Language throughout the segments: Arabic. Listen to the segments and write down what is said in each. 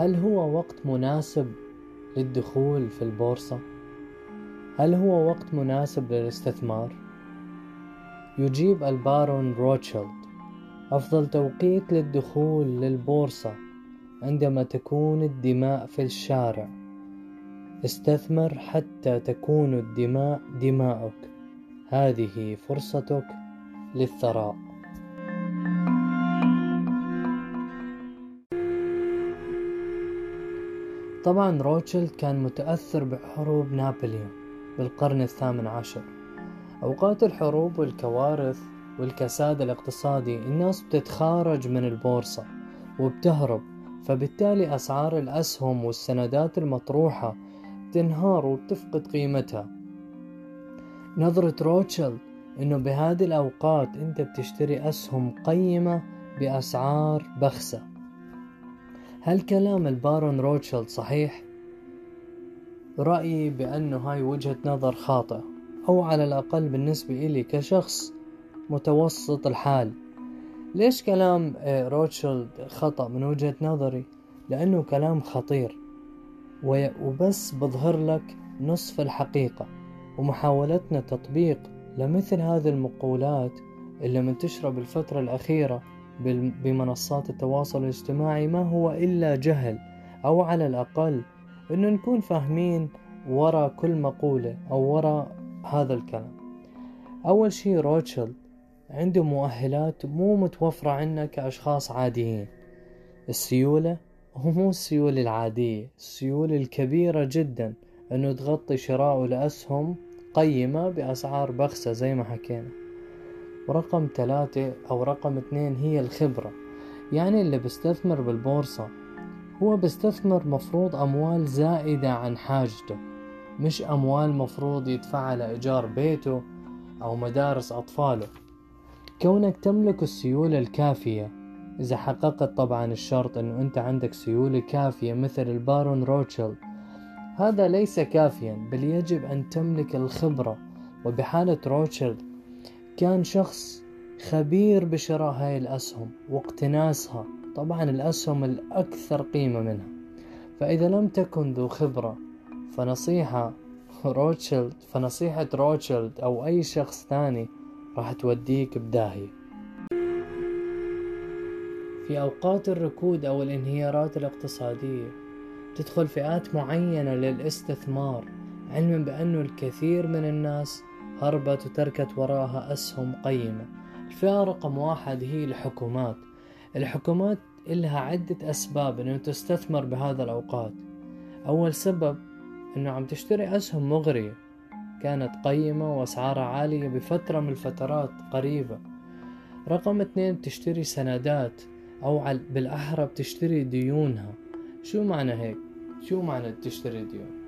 هل هو وقت مناسب للدخول في البورصة؟ هل هو وقت مناسب للاستثمار؟ يجيب البارون روتشيلد أفضل توقيت للدخول للبورصة عندما تكون الدماء في الشارع استثمر حتى تكون الدماء دماؤك هذه فرصتك للثراء طبعا روتشيلد كان متأثر بحروب نابليون بالقرن الثامن عشر. أوقات الحروب والكوارث والكساد الاقتصادي الناس بتتخارج من البورصة وبتهرب فبالتالي أسعار الأسهم والسندات المطروحة تنهار وبتفقد قيمتها. نظرة روتشيلد إنه بهذه الأوقات أنت بتشتري أسهم قيمة بأسعار بخسة. هل كلام البارون روتشيلد صحيح؟ رأيي بأنه هاي وجهة نظر خاطئة أو على الأقل بالنسبة إلي كشخص متوسط الحال. ليش كلام آه، روتشيلد خطأ من وجهة نظري؟ لأنه كلام خطير. وبس بظهر لك نصف الحقيقة ومحاولتنا تطبيق لمثل هذه المقولات اللي منتشرة بالفترة الأخيرة. بمنصات التواصل الاجتماعي ما هو إلا جهل أو على الأقل إنه نكون فاهمين ورا كل مقولة أو ورا هذا الكلام. أول شي روتشيلد عنده مؤهلات مو متوفرة عنا كأشخاص عاديين. السيولة هو مو السيولة العادية السيولة الكبيرة جدا إنه تغطي شراءه لأسهم قيمة بأسعار بخسة زي ما حكينا. ورقم ثلاثة أو رقم اثنين هي الخبرة يعني اللي بيستثمر بالبورصة. هو بيستثمر مفروض أموال زائدة عن حاجته مش أموال مفروض يدفعها لإيجار بيته أو مدارس أطفاله. كونك تملك السيولة الكافية إذا حققت طبعا الشرط أنه أنت عندك سيولة كافية مثل البارون روتشيلد هذا ليس كافيا بل يجب أن تملك الخبرة. وبحالة روتشيلد كان شخص خبير بشراء هاي الأسهم واقتناصها. طبعا الأسهم الأكثر قيمة منها. فإذا لم تكن ذو خبرة فنصيحة روتشيلد فنصيحة روتشيلد أو أي شخص ثاني راح توديك بداهية. في أوقات الركود أو الانهيارات الاقتصادية تدخل فئات معينة للاستثمار علما بأنه الكثير من الناس هربت وتركت وراها أسهم قيمة الفئة رقم واحد هي الحكومات. الحكومات إلها عدة أسباب أنه تستثمر بهذا الأوقات. أول سبب أنه عم تشتري أسهم مغرية. كانت قيمة وأسعارها عالية بفترة من الفترات قريبة. رقم اثنين بتشتري سندات أو بالأحرى بتشتري ديونها. شو معنى هيك؟ شو معنى تشتري ديون؟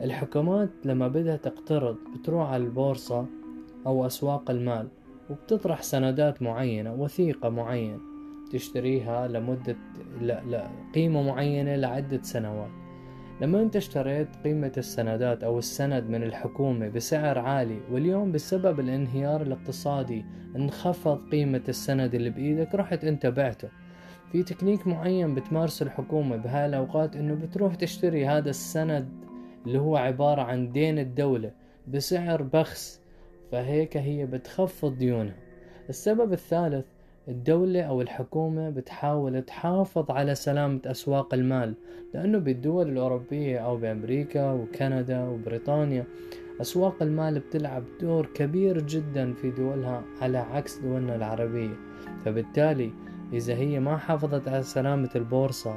الحكومات لما بدها تقترض بتروح على البورصة أو أسواق المال وبتطرح سندات معينة وثيقة معينة تشتريها لمدة لا لا قيمة معينة لعدة سنوات. لما أنت اشتريت قيمة السندات أو السند من الحكومة بسعر عالي واليوم بسبب الانهيار الاقتصادي انخفض قيمة السند اللي بإيدك رحت أنت بعته. في تكنيك معين بتمارسه الحكومة بهاي الأوقات إنه بتروح تشتري هذا السند اللي هو عبارة عن دين الدولة بسعر بخس فهيك هي بتخفض ديونها. السبب الثالث الدولة أو الحكومة بتحاول تحافظ على سلامة أسواق المال لأنه بالدول الأوروبية أو بأمريكا وكندا وبريطانيا أسواق المال بتلعب دور كبير جدا في دولها على عكس دولنا العربية. فبالتالي إذا هي ما حافظت على سلامة البورصة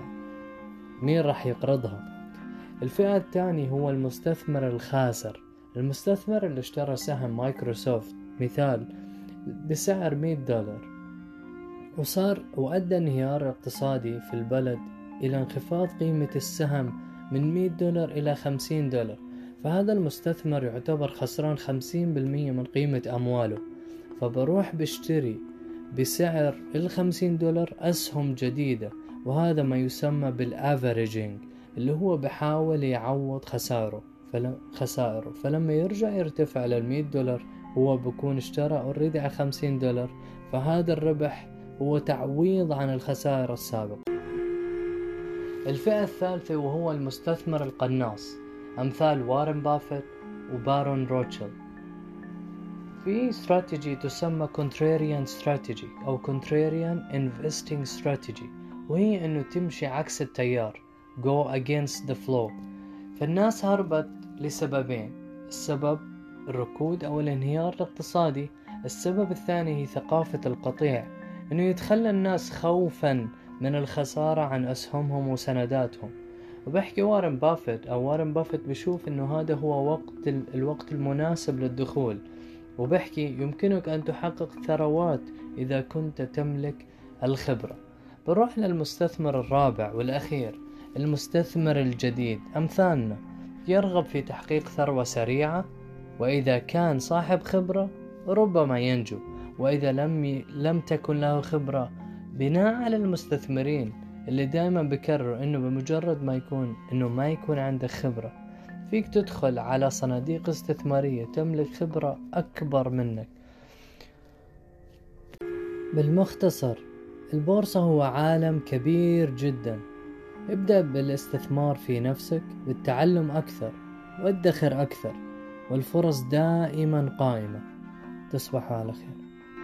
مين راح يقرضها؟ الفئة الثانية هو المستثمر الخاسر. المستثمر اللي اشترى سهم مايكروسوفت مثال بسعر 100 دولار. وصار وأدى انهيار اقتصادي في البلد إلى انخفاض قيمة السهم من 100 دولار إلى 50 دولار. فهذا المستثمر يعتبر خسران 50% من قيمة أمواله. فبروح بشتري بسعر الخمسين دولار أسهم جديدة. وهذا ما يسمى بال averaging. اللي هو بحاول يعوض خساره. فلم خسائره. فلما يرجع يرتفع للمية دولار هو بكون اشترى already على خمسين دولار. فهذا الربح هو تعويض عن الخسائر السابقة. الفئة الثالثة وهو المستثمر القناص أمثال وارن بافيت وبارون روتشيلد في استراتيجي تسمى contrarian strategy أو contrarian investing strategy وهي أنه تمشي عكس التيار. Go against the flow. فالناس هربت لسببين السبب الركود أو الانهيار الاقتصادي السبب الثاني هي ثقافة القطيع. أنه يتخلى الناس خوفا من الخسارة عن أسهمهم وسنداتهم. وبحكي وارن بافيت أو وارن بافيت بشوف أنه هذا هو وقت الوقت المناسب للدخول. وبحكي يمكنك أن تحقق ثروات إذا كنت تملك الخبرة. بروح للمستثمر الرابع والأخير. المستثمر الجديد. أمثالنا يرغب في تحقيق ثروة سريعة وإذا كان صاحب خبرة ربما ينجو وإذا لم ي... لم تكن له خبرة. بناء على المستثمرين اللي دائما بكرروا إنه بمجرد ما يكون إنه ما يكون عندك خبرة فيك تدخل على صناديق استثمارية تملك خبرة أكبر منك. بالمختصر البورصة هو عالم كبير جدا. ابدأ بالاستثمار في نفسك بالتعلم أكثر وادخر أكثر والفرص دائما قائمة. تصبحوا على خير.